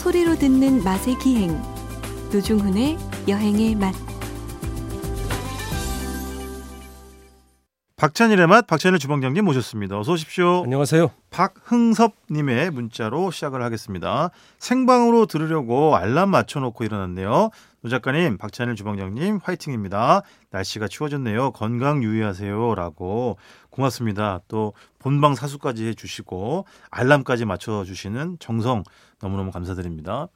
소리로 듣는 맛의 기행 노중훈의 여행의 맛 박찬일의 맛 박찬일 주방장님 모셨습니다. 어서 오십시오. 안녕하세요. 박흥섭님의 문자로 시작을 하겠습니다. 생방으로 들으려고 알람 맞춰놓고 일어났네요. 노 작가님, 박찬일 주방장님 화이팅입니다. 날씨가 추워졌네요. 건강 유의하세요라고 고맙습니다. 또 본방 사수까지 해주시고 알람까지 맞춰주시는 정성 너무너무 감사드립니다.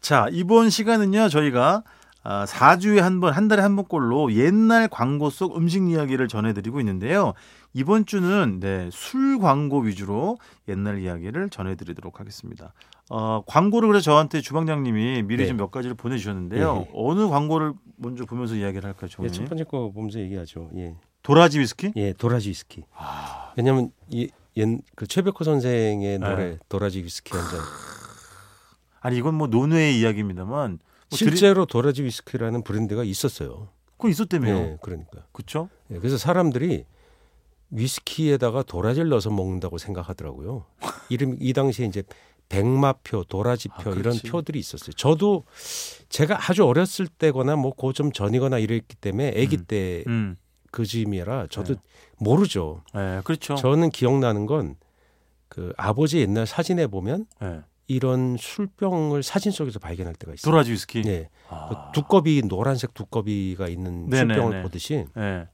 자 이번 시간은요 저희가 아, 4주에 한 번, 한 달에 한 번꼴로 옛날 광고 속 음식 이야기를 전해드리고 있는데요. 이번 주는 네, 술 광고 위주로 옛날 이야기를 전해드리도록 하겠습니다. 어, 광고를 그래서 저한테 주방장님이 미리 네. 좀몇 가지를 보내주셨는데요. 네. 어느 광고를 먼저 보면서 이야기를 할까요, 예? 첫 번째 거 보면서 얘기하죠. 예, 도라지 위스키? 예, 도라지 위스키. 아, 왜냐하면 이 옛 그 최백호 선생의 네. 노래 도라지 위스키 한 잔. 아니 이건 뭐 논외의 이야기입니다만 뭐 드리- 실제로 도라지 위스키라는 브랜드가 있었어요. 그거 있었다며요. 예, 그러니까. 그렇죠? 예, 그래서 사람들이 위스키에다가 도라지를 넣어서 먹는다고 생각하더라고요. 이름 이 당시에 이제 백마표, 도라지표 아, 이런. 표들이 있었어요. 저도 제가 아주 어렸을 때거나 뭐고좀 전이거나 이랬기 때문에 아기 음. 때 음, 그 즈음이라 저도 네. 모르죠. 예, 그렇죠. 저는 기억나는 건 그 아버지 옛날 사진에 보면 예. 이런 술병을 사진 속에서 발견할 때가 있어요. 도라지 위스키. 예. 아. 그 두꺼비 노란색 두꺼비가 있는 네네네. 술병을 보듯이 예.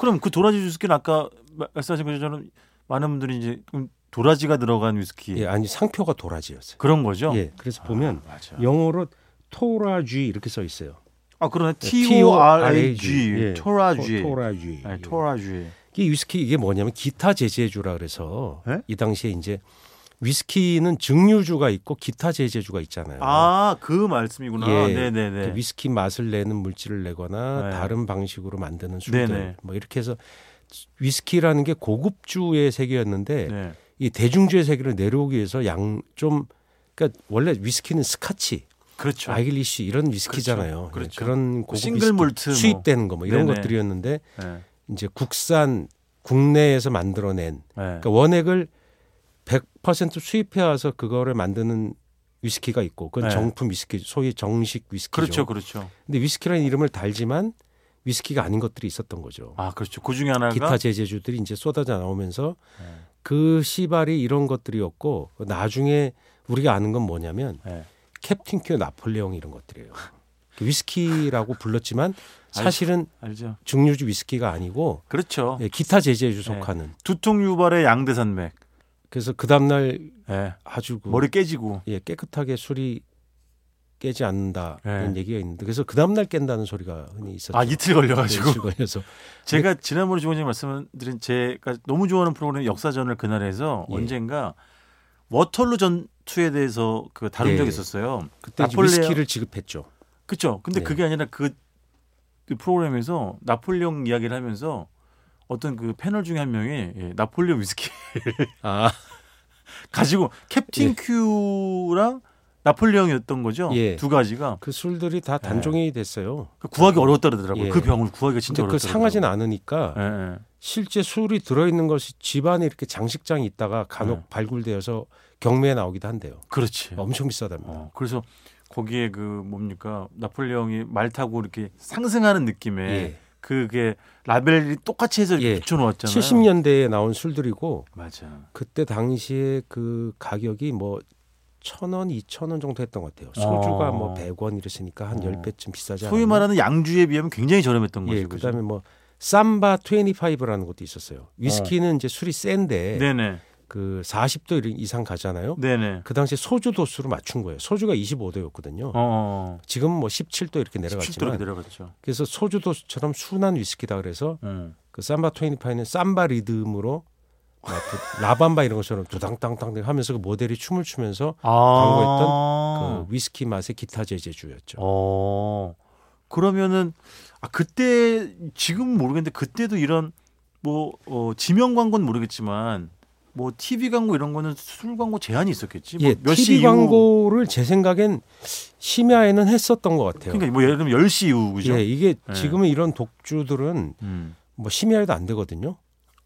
그럼 그 도라지 위스키는 아까 마- 말씀하신 것처럼 많은 분들이 이제 음, 도라지가 들어간 위스키 예, 아니 상표가 도라지였어요. 그런 거죠? 예. 그래서 보면 아. 영어로 토라쥐 이렇게 써 있어요. 아 그러네. 예, T O R A G 예. 토- 토라쥐. 네, 예. 토라지. 이 위스키 이게 뭐냐면 기타 제제주라 그래서 예? 이 당시에 이제 위스키는 증류주가 있고 기타 제제주가 있잖아요. 아 그 말씀이구나. 예. 네네네. 그 위스키 맛을 내는 물질을 내거나 네. 다른 방식으로 만드는 술들 네네. 뭐 이렇게 해서 위스키라는 게 고급주의 세계였는데 네. 이 대중주의 세계를 내려오기 위해서 양 좀 그러니까 원래 위스키는 스카치, 그렇죠. 아이리시 이런 위스키잖아요. 그렇죠. 예, 그렇죠. 그런 고급 싱글 몰트 뭐. 수입되는 거 뭐 이런 네네. 것들이었는데 네. 이제 국산 국내에서 만들어낸 네. 그러니까 원액을 100% 수입해 와서 그거를 만드는 위스키가 있고 그건 네. 정품 위스키 소위 정식 위스키죠. 그렇죠, 그렇죠. 근데 위스키라는 이름을 달지만 위스키가 아닌 것들이 있었던 거죠. 아 그렇죠. 그 중에 하나가 기타 재제주들이 이제 쏟아져 나오면서 네. 그 시발이 이런 것들이었고 나중에 우리가 아는 건 뭐냐면 네. 캡틴 큐 나폴레옹 이런 것들이에요. 그 위스키라고 불렀지만 사실은 알죠. 증류주 위스키가 아니고 그렇죠. 예, 기타 제제주 네. 속하는. 두통 유발의 양대산맥. 그래서 그 다음 날 네. 아주 그 머리 깨지고. 예, 깨끗하게 술이 깨지 않는다 이런 네. 얘기가 있는데 그래서 그 다음날 깬다는 소리가 흔히 있었죠. 아 이틀 걸려가지고. 이틀 걸려서 제가 지난번에 주원님 말씀드린 제가 너무 좋아하는 프로그램 역사전을 그날에서 예. 언젠가 워털루 전투에 대해서 그 다룬 네. 적이 있었어요. 그때 이제 나폴레옹- 위스키를 지급했죠. 그렇죠. 근데 네. 그게 아니라 그, 그 프로그램에서 나폴레옹 이야기를 하면서 어떤 그 패널 중에 한 명이 예, 나폴레옹 위스키 아, 가지고 캡틴 큐랑 나폴레옹이었던 거죠. 예. 두 가지가 그 술들이 다 단종이 됐어요. 그 구하기 어려웠다 그러더라고요. 예. 그 병을 구하기가 진짜 근데 그 어렵다. 상하진 않으니까 예, 예. 실제 술이 들어있는 것이 집안에 이렇게 장식장이 있다가 간혹 네. 발굴되어서 경매에 나오기도 한대요. 그렇지. 엄청 비싸답니다. 어, 그래서 거기에 그 뭡니까 나폴레옹이 말 타고 이렇게 상승하는 느낌의 예. 그게 라벨이 똑같이 해서 예. 붙여놓았잖아요. 70년대에 나온 술들이고 맞아. 그때 당시에 그 가격이 뭐 천 원, 이천 원 정도 했던 것 같아요. 소주가 어. 뭐백 원 이랬으니까 한 어. 열 배쯤 비싸지 않아요? 소위 말하는 양주에 비하면 굉장히 저렴했던 거죠. 예, 그죠? 그다음에 뭐 삼바 25라는 것도 있었어요. 위스키는 이제 술이 센데 네네, 그 40도 이상 가잖아요. 네네. 그 당시에 소주 도수를 맞춘 거예요. 소주가 25도였거든요. 어, 지금 뭐 17도 이렇게 17도로 내려갔지만 내려갔죠. 그래서 소주 도수처럼 순한 위스키다 그래서 음. 그 삼바 25는 삼바 리듬으로 라밤바 이런 것처럼 두당땅땅 하면서 그 모델이 춤을 추면서 광고했던 그 위스키 맛의 기타 제제주였죠. 어. 그러면은 아 그때 지금 모르겠는데 그때도 이런 뭐 어, 지명 광고는 모르겠지만 뭐 TV 광고 이런 거는 술 광고 제한이 있었겠지. 예, 뭐몇시 TV 광고를 제 생각엔 심야에는 했었던 것 같아요. 그러니까 뭐 예를 들면 10시 이후 그죠? 예, 이게 예. 지금은 이런 독주들은 음. 뭐 심야에도 안 되거든요.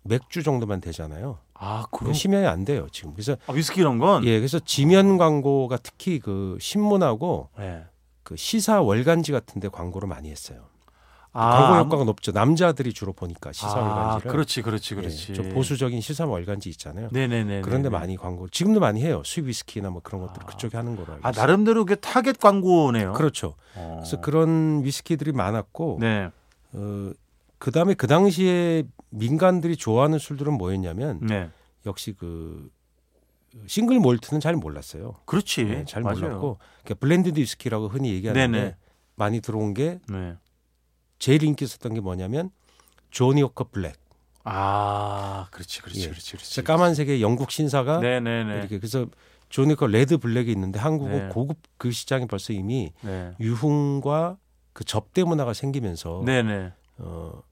맥주 정도만 되잖아요. 아, 그럼 심야에 안 돼요 지금. 그래서 아, 위스키 이런 건 예, 그래서 지면 광고가 특히 그 신문하고 예. 그 시사 월간지 같은데 광고를 많이 했어요. 아, 광고 효과가 높죠. 남자들이 주로 보니까 시사 아, 월간지를. 그렇지, 그렇지, 예, 그렇지. 좀 보수적인 시사 월간지 있잖아요. 네네네. 그런데 많이 광고 지금도 많이 해요. 수입 위스키나 뭐 그런 것들 아. 그쪽에 하는 거로 알고 아, 있어요. 나름대로 그 타겟 광고네요. 그렇죠. 어. 그래서 그런 위스키들이 많았고 네, 어, 그 다음에 그 당시에 민간들이 좋아하는 술들은 뭐였냐면 네, 역시 그 싱글 몰트는 잘 몰랐어요. 그렇지. 네, 잘 맞아요. 몰랐고 그러니까 blended 위스키라고 흔히 얘기하는데 네네. 많이 들어온 게 네. 제일 인기 있었던 게 뭐냐면 조니 워커 블랙. 아, 그렇지, 그렇지, 예. 그렇지, 그렇지. 까만색의 영국 신사가 네네네. 이렇게 그래서 조니 워커 레드 블랙이 있는데 한국은 네. 고급 그 시장이 벌써 이미 네, 유흥과 그 접대 문화가 생기면서 네네. 어,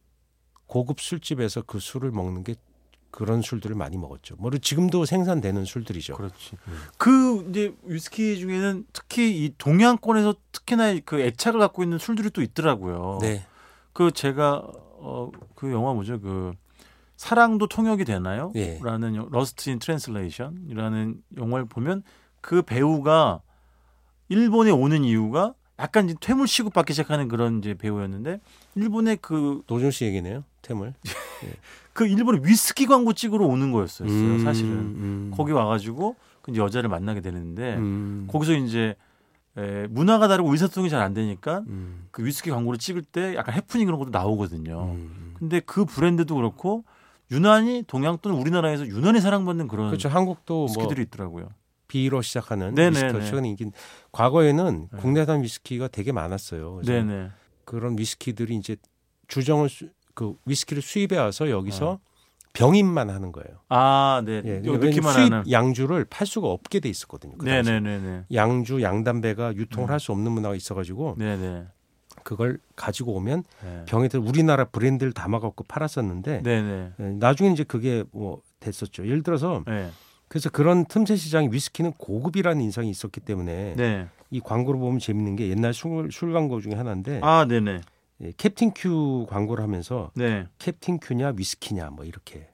고급 술집에서 그 술을 먹는 게 그런 술들을 많이 먹었죠. 뭐 지금도 생산되는 술들이죠. 그렇지. 음. 그 이제 위스키 중에는 특히 이 동양권에서 특히나 그 애착을 갖고 있는 술들이 또 있더라고요. 네. 그 제가 어그 영화 뭐죠? 그 사랑도 통역이 되나요? 예. 라는 영- Lost in Translation이라는 영화를 보면 그 배우가 일본에 오는 이유가 약간 이제 퇴물 취급받기 시작하는 그런 이제 배우였는데 일본의 그그 노중 씨 얘기네요. 퇴물. 일본의 위스키 광고 찍으러 오는 거였어요. 음, 사실은 음. 거기 와가지고 그 여자를 만나게 되는데 음. 거기서 이제 에, 문화가 다르고 의사소통이 잘 안 되니까 음. 그 위스키 광고를 찍을 때 약간 해프닝 그런 것도 나오거든요. 음. 근데 그 브랜드도 그렇고 유난히 동양 또는 우리나라에서 유난히 사랑받는 그런 그렇죠. 한국도 뭐 위스키들이 있더라고요. B로 시작하는. 위스키가 최근에 인기. 과거에는 네. 국내산 위스키가 되게 많았어요. 네네. 그런 위스키들이 이제 주정을 수, 그 위스키를 수입해 와서 여기서 병인만 하는 거예요. 아, 네. 예, 수입 하는. 양주를 팔 수가 없게 돼 있었거든요. 그 당시에. 네네 네 네. 양주, 양담배가 유통을 음. 할수 없는 문화가 있어가지고 네 네. 그걸 가지고 오면 네. 병에들 우리나라 브랜드를 담아갖고 팔았었는데 네네. 예, 나중에 이제 그게 뭐 됐었죠. 예를 들어서 네. 그래서 그런 틈새 시장이 위스키는 고급이라는 인상이 있었기 때문에 네. 이 광고를 보면 재밌는 게 옛날 술, 술 광고 중에 하나인데 아, 네네. 예, 캡틴 큐 광고를 하면서 네. 캡틴 큐냐 위스키냐 뭐 이렇게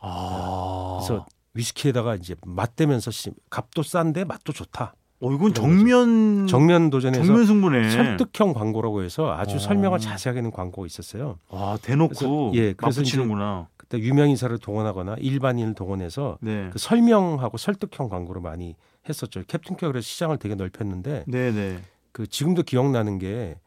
아. 그래서 위스키에다가 이제 맛대면서 씨, 값도 싼데 맛도 좋다. 어, 이건. 정면 정면 도전에서 정면 승부네. 설득형 광고라고 해서 아주 어. 설명을 자세하게 하는 광고가 있었어요. 아, 대놓고 그래서- 예, 그래서 맞붙이는구나. 그때 유명 인사를 동원하거나 일반인을 동원해서 네. 그 설명하고 설득형 광고를 많이 했었죠. 캡틴 큐가 그래서 시장을 되게 넓혔는데 네네. 그 지금도 기억나는 게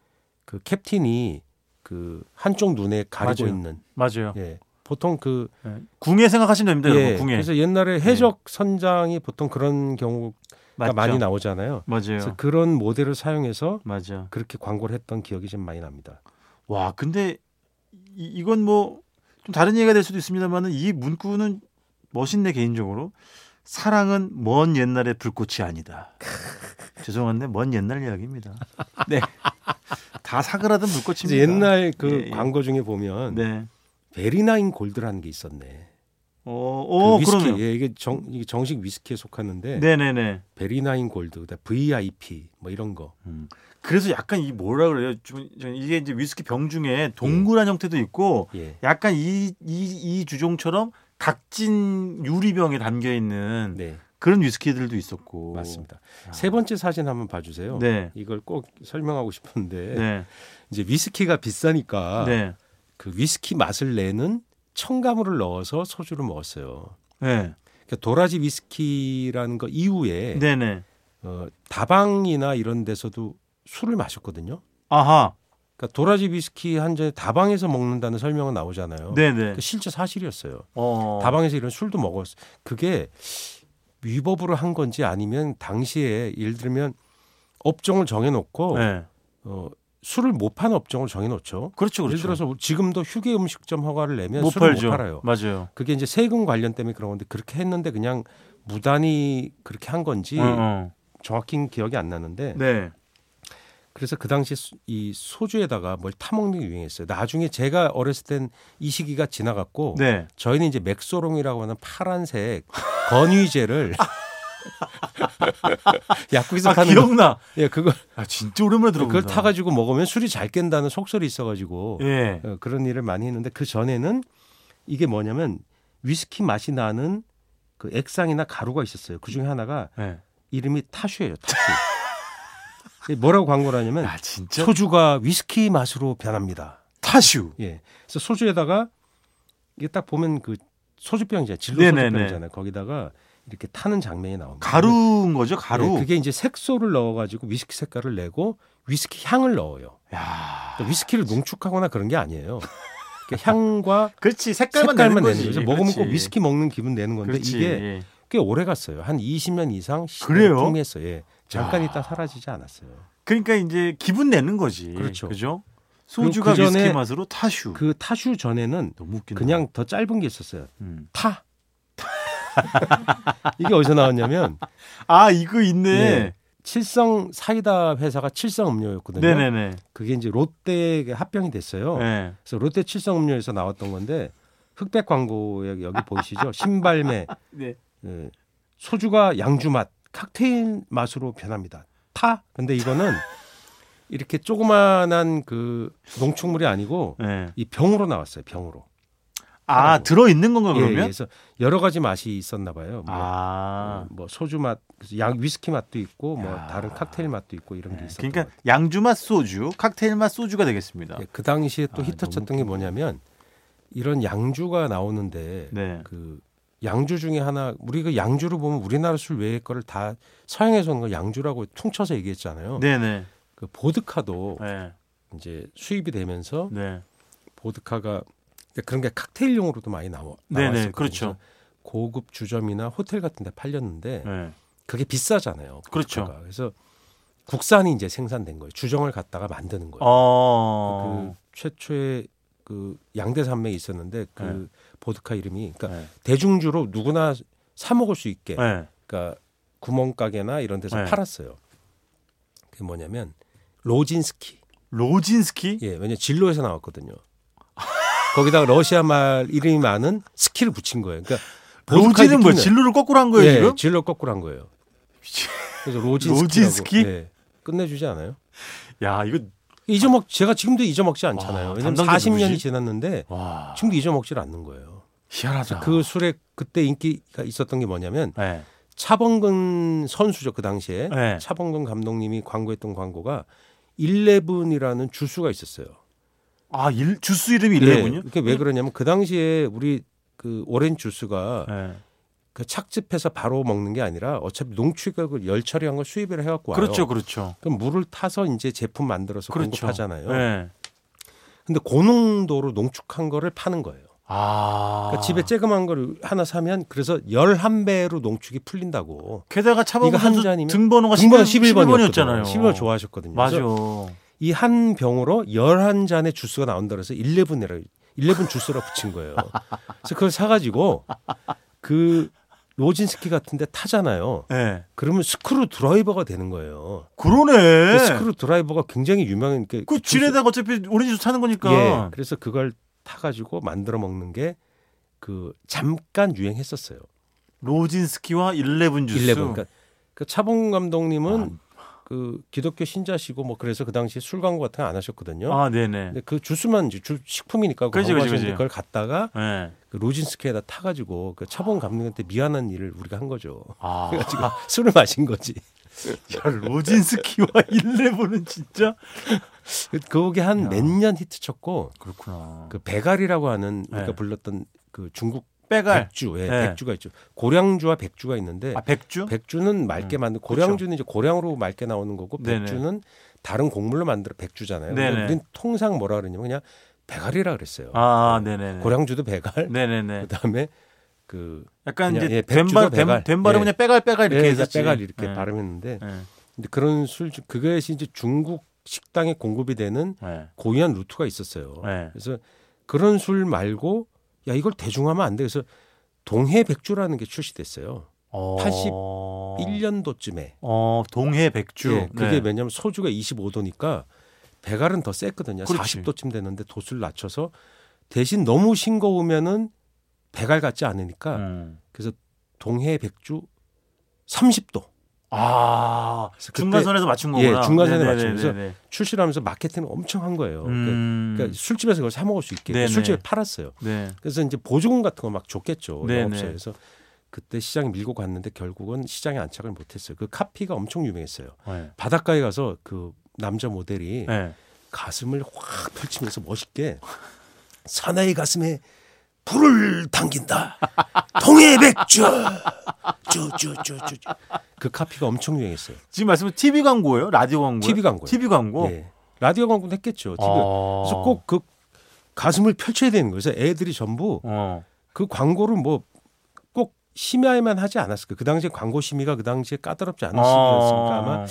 그 캡틴이 그 한쪽 눈에 가리고 맞아요. 있는 맞아요. 예. 보통 그 네. 궁예 생각하시면 됩니다, 예. 궁예. 그래서 옛날에 해적 선장이 보통 그런 경우가 맞죠? 많이 나오잖아요. 맞아요. 그래서 그런 모델을 사용해서 맞아. 그렇게 광고를 했던 기억이 좀 많이 납니다. 와, 근데 이, 이건 뭐 좀 다른 얘기가 될 수도 있습니다만은 이 문구는 멋있네 개인적으로. 사랑은 먼 옛날의 불꽃이 아니다. 죄송한데 먼 옛날 이야기입니다. 네. 다 사그라든 이제 불꽃입니다. 옛날 그 예, 예. 광고 중에 보면 네. 베리나인 골드라는 게 있었네. 어, 그어 위스키, 그러네요. 예, 이게 정 이게 정식 위스키에 속하는데 네네네. 베리나인 골드, VIP 뭐 이런 거. 음. 그래서 약간 이 뭐라 그래요? 좀, 좀 이게 이제 위스키 병 중에 동그란 형태도 있고 예. 약간 이, 이, 이 주종처럼 각진 유리병에 담겨 있는 네, 그런 위스키들도 있었고. 맞습니다. 아. 세 번째 사진 한번 봐주세요. 네. 이걸 꼭 설명하고 싶은데 네. 이제 위스키가 비싸니까 네. 그 위스키 맛을 내는 첨가물을 넣어서 소주를 먹었어요. 네. 그러니까 도라지 위스키라는 거 이후에 네네. 어, 다방이나 이런 데서도 술을 마셨거든요. 아하. 그러니까 도라지 위스키 한 잔에 다방에서 먹는다는 설명은 나오잖아요. 네네. 그 실제 사실이었어요. 어. 다방에서 이런 술도 먹었어. 그게 위법으로 한 건지 아니면 당시에 예를 들면 업종을 정해놓고 네. 어, 술을 못 파는 업종을 정해놓죠. 그렇죠, 그렇죠. 예를 들어서 지금도 휴게 음식점 허가를 내면 못 술을 팔죠. 못 팔아요. 맞아요. 그게 이제 세금 관련 때문에 그런 건데 그렇게 했는데 그냥 무단히 그렇게 한 건지 어, 어. 정확히 기억이 안 나는데 네. 그래서 그 당시 수- 이 소주에다가 뭘 타먹는 게 유행했어요. 나중에 제가 어렸을 땐 이 시기가 지나갔고 네. 저희는 이제 맥소롱이라고 하는 파란색 건위제를 약국에서 아, 파는 거, 기억나. 예 그걸 아, 진짜 오랜만에 들어본다. 그걸 타가지고 먹으면 술이 잘 깬다는 속설이 있어가지고 예. 어, 그런 일을 많이 했는데 그 전에는 이게 뭐냐면 위스키 맛이 나는 그 액상이나 가루가 있었어요. 그 중에 하나가 네. 이름이 타슈예요. 타슈. 뭐라고 광고를 하냐면 야, 진짜 소주가 위스키 맛으로 변합니다. 타슈. 예. 그래서 소주에다가 이게 딱 보면 그 소주병이잖아요. 진로 네네네. 소주병이잖아요. 거기다가 이렇게 타는 장면이 나옵니다. 가루인 거죠, 가루. 네, 그게 이제 색소를 넣어가지고 위스키 색깔을 내고 위스키 향을 넣어요. 야. 그러니까 위스키를 농축하거나 그런 게 아니에요. 그러니까 향과 그렇지. 색깔만, 색깔만, 내는 거지. 먹으면 꼭. 위스키 먹는 기분 내는 건데 그렇지. 이게 예. 꽤 오래 갔어요. 한 20년 이상 그래요? 풍미했어요. 예. 잠깐 야. 있다 사라지지 않았어요. 그러니까 이제 기분 내는 거지. 그렇죠. 그죠? 소주가 그 위스키 맛으로 타슈. 그 타슈 전에는. 그냥 더 짧은 게 있었어요. 음. 타. 이게 어디서 나왔냐면 아, 이거 있네. 네. 칠성 사이다 회사가 칠성 음료였거든요. 네네네. 그게 이제 롯데 합병이 됐어요. 네. 그래서 롯데 칠성 음료에서 나왔던 건데 흑백 광고에 여기 보이시죠? 신발매 네. 예, 소주가 양주 맛, 칵테일 맛으로 변합니다. 타? 근데 이거는 이렇게 조그만한 그 농축물이 아니고 네. 이 병으로 나왔어요. 병으로. 아, 들어 있는 건가 예, 예, 그러면? 그래서 여러 가지 맛이 있었나 봐요. 뭐, 아. 뭐 소주 맛, 양 위스키 맛도 있고 뭐 야. 다른 칵테일 맛도 있고 이런 게 네. 있었던 그러니까. 양주 맛 소주, 칵테일 맛 소주가 되겠습니다. 예, 그 당시에 또 아, 히트쳤던 너무 게 뭐냐면 이런 양주가 나오는데 네. 그 양주 중에 하나 우리 그 양주를 보면 우리나라 술 외의 거를 다 서양에서 온 걸 양주라고 퉁쳐서 얘기했잖아요. 네네. 그 보드카도 네. 이제 수입이 되면서 네. 보드카가 그런 게 칵테일용으로도 많이 나와 나왔었거든요. 그렇죠. 고급 주점이나 호텔 같은 데 팔렸는데 네. 그게 비싸잖아요. 그렇죠. 보드카가. 그래서 국산이 이제 생산된 거예요. 주정을 갖다가 만드는 거예요. 어. 그 최초의 그 양대 산맥이 있었는데 그 네. 보드카 이름이 그러니까 네. 대중주로 누구나 사 먹을 수 있게 네. 그러니까 구멍가게나 이런 데서 네. 팔았어요. 그게 뭐냐면 로진스키. 로진스키? 예, 왜냐 면 진로에서 나왔거든요. 거기다가 러시아 말 이름이 많은 스키를 붙인 거예요. 그러니까 로진은 뭐 진로를 거꾸로 한 거예요, 예, 지금? 진로 거꾸로 한 거예요. 그래서 로진스키라고. 로진스키? 예, 끝내주지 않아요? 야, 이거 잊어먹 제가 지금도 잊어먹지 않잖아요. 와, 왜냐면 담당자 40년이 누구지? 지났는데 와. 지금도 잊어먹질 않는 거예요. 희한하다. 그 술에 그때 인기가 있었던 게 뭐냐면 네. 차범근 선수죠 그 당시에 네. 차범근 감독님이 광고했던 광고가 11이라는 주스가 있었어요. 아, 일, 주스 이름이 예, 일레군요? 이게 왜 그러냐면 그 당시에 우리 그 오렌지 주스가 네. 그 착즙해서 바로 먹는 게 아니라 어차피 농축액을 열 처리한 걸 수입을 해갖고 와요. 그렇죠, 그렇죠. 그럼 물을 타서 이제 제품 만들어서 그렇죠. 공급하잖아요. 네. 근데 고농도로 농축한 거를 파는 거예요. 아. 그러니까 집에 쬐그만 걸 하나 사면 그래서 11배로 농축이 풀린다고. 게다가 차범근 선수 잔이면 등번호가 등번호 11, 11번이었잖아요. 11번이었잖아요. 11번 좋아하셨거든요. 맞아. 이 한 병으로 11잔의 주스가 나온다 그래서 11이라 11 주스라 붙인 거예요. 그래서 그걸 사 가지고 그 로진스키 같은데 타잖아요. 네. 그러면 스크루 드라이버가 되는 거예요. 그러네. 그 스크루 드라이버가 굉장히 유명한 그그 지뢰다가 어차피 오렌지 주스 타는 거니까. 예. 그래서 그걸 타 가지고 만들어 먹는 게 그 잠깐 유행했었어요. 로진스키와 일레븐 주스. 11. 그러니까 그 차봉 감독님은 아. 그 기독교 신자시고 뭐 그래서 그 당시에 술 광고 같은 거 안 하셨거든요. 아, 네네. 근데 그 주스만 이제 주, 식품이니까 그렇지, 광고하셨는데 그렇지. 그걸 갖다가 네. 그 로진스키에다 타가지고 그 차봉 감독한테 미안한 일을 우리가 한 거죠. 아, 그래가지고 술을 마신 거지. 야, 로진스키와 일레븐은 진짜 그- 그게 한 야. 몇년 히트쳤고 그렇구나. 그 베갈이라고 하는 우리가 네. 불렀던 그 중국 빼갈. 백주, 예, 네. 백주가 있죠. 고량주와 백주가 있는데 아, 백주? 백주는 맑게 음, 만든 고량주는 이제 고량으로 맑게 나오는 거고 네네. 백주는 다른 곡물로 만들어 백주잖아요. 네네. 우리는 통상 뭐라 그러냐면 그냥 베갈이라 그랬어요. 아, 네. 네네네. 고량주도 베갈. 네네네. 그다음에 그 약간 이제 예, 된 백주도 발, 된, 배갈. 된 발은 예. 그냥 빼갈 빼갈 이렇게 예, 했었지. 빼갈 이렇게 네. 발음했는데 네. 근데 그런 술 그것이 이제 중국 식당에 공급이 되는 네. 고유한 루트가 있었어요. 네. 그래서 그런 술 말고 야 이걸 대중하면 안 돼. 그래서 동해 백주라는 게 출시됐어요. 어... 81년도쯤에. 어, 동해 백주. 예, 그게 네. 왜냐하면 소주가 25도니까 배갈은 더 셌거든요. 그렇지. 40도쯤 되는데 도수를 낮춰서 대신 너무 싱거우면은 배갈 같지 않으니까 음. 그래서 동해 백주 30도. 아, 중간선에서 맞춘 거구나. 예, 중간선에. 맞추면서 출시를 하면서 마케팅을 엄청 한 거예요. 그러니까- 음. 그러니까 술집에서 그걸 사 먹을 수 있게 네네. 술집에 팔았어요. 네. 그래서 이제 보조금 같은 거 막 줬겠죠. 네네. 영업소에서 그때 시장에 밀고 갔는데 결국은 시장에 안착을 못했어요. 그 카피가 엄청 유명했어요. 네. 바닷가에 가서 그 남자 모델이 네. 가슴을 확 펼치면서 멋있게 사나이 가슴에 불을 당긴다. 동해 백주. 쭈쭈쭈쭈. 그 카피가 엄청 유행했어요. 지금 말씀은 TV 광고예요? 라디오 광고예요? TV 광고요. TV 광고. 예. 라디오 광고도 했겠죠. TV. 어. 그래서 꼭 그 가슴을 펼쳐야 되는 거예요. 그래서 애들이 전부 어. 그 광고를 뭐 꼭 심야에만 하지 않았을 거예요. 그 당시에 광고 심의가 그 당시에 까다롭지 않은 시기였으니까 아마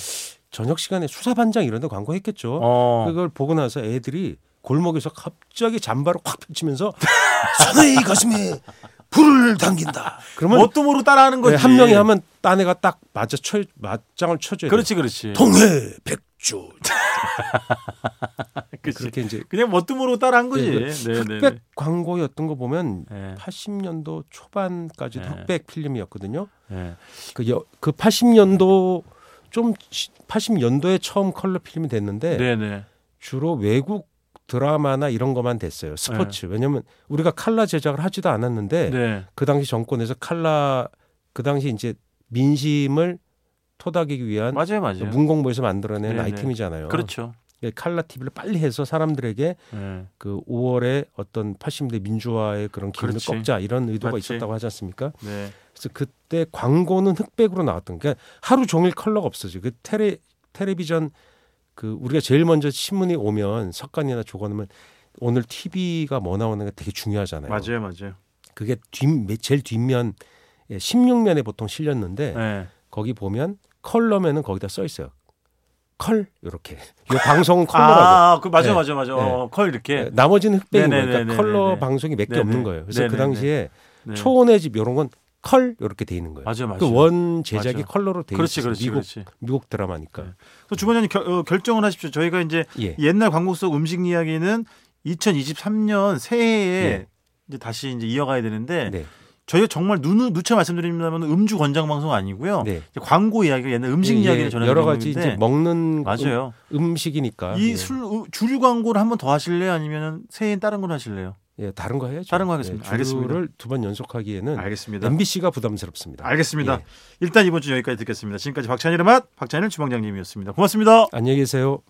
저녁 시간에 수사반장 이런 데 광고 했겠죠. 어. 그걸 보고 나서 애들이 골목에서 갑자기 잠바를 확 펼치면서 사나이 가슴에 불을 당긴다. 그러면 뭣도 모르고 따라하는 거지. 네, 한 명이 하면 딴 애가 딱 맞아 쳐 맞장을 쳐줘야 돼요. 그렇지, 그렇지. 동해 백주. 그렇게 이제 그냥 뭣도 모르고 따라한 거지. 네, 네, 네, 흑백 광고였던 거 보면 네. 80년도 초반까지도 네. 흑백 필름이었거든요. 네. 그, 여, 그 80년도 좀 80년도에 처음 컬러 필름이 됐는데 네, 네. 주로 외국 드라마나 이런 것만 됐어요. 스포츠. 왜냐면 우리가 칼라 제작을 하지도 않았는데 네. 그 당시 정권에서 칼라 그 당시 이제 민심을 토닥이기 위한 맞아요, 맞아요. 문공부에서 만들어낸 네네. 아이템이잖아요. 그렇죠. 예, 칼라 TV를 빨리 해서 사람들에게 네. 그 5월에 어떤 80년대 민주화의 그런 기운을 그렇지. 꺾자 이런 의도가 맞지. 있었다고 하지 않습니까? 네. 그래서 그때 광고는 흑백으로 나왔던 게 하루 종일 컬러가 없어져. 그 테레 텔레비전 그 우리가 제일 먼저 신문이 오면 석간이나 조간하면 오늘 TV가 뭐 나오는가 되게 중요하잖아요. 맞아요, 맞아요. 그게 뒷 제일 뒷면 16면에 보통 실렸는데 네. 거기 보면 컬러면은 거기다 써 있어요. 컬 이렇게. 이 방송은 컬러라고. 아, 그 맞아, 네. 맞아, 맞아. 네. 어, 컬 이렇게. 네, 나머지는 흑백인. 네네네네네. 그러니까 컬러 방송이 몇개 네네. 없는 거예요. 그래서 그 네네네. 당시에 네. 초원의 집 이런 건 컬 이렇게 돼 있는 거예요. 맞아요, 맞아요. 그 원 제작이 맞아. 컬러로 돼 그렇지, 있어요. 그렇지, 미국 그렇지. 미국 드라마니까. 네. 그 주관장님 결, 어, 결정을 하십시오. 저희가 이제 예. 옛날 광고 속 음식 이야기는 2023년 새해에 예. 이제 다시 이제 이어가야 되는데 네. 저희가 정말 누누 누차 말씀드립니다만 음주 권장 방송 아니고요. 네. 광고 이야기 옛날 음식 예, 이야기를 예, 전해 여러 가지 이제 먹는 맞아요. 음, 식이니까 이 술 주류 광고를 한번 더 하실래요? 아니면 새해엔 다른 걸 하실래요? 예, 다른 거 해야죠. 다른 거 하겠습니다. 예, 알겠습니다. 주류를 두번 연속하기에는 알겠습니다. MBC가 부담스럽습니다. 알겠습니다. 예. 일단 이번 주 여기까지 듣겠습니다. 지금까지 박찬일의 맛 박찬일 주방장님이었습니다. 고맙습니다. 안녕히 계세요.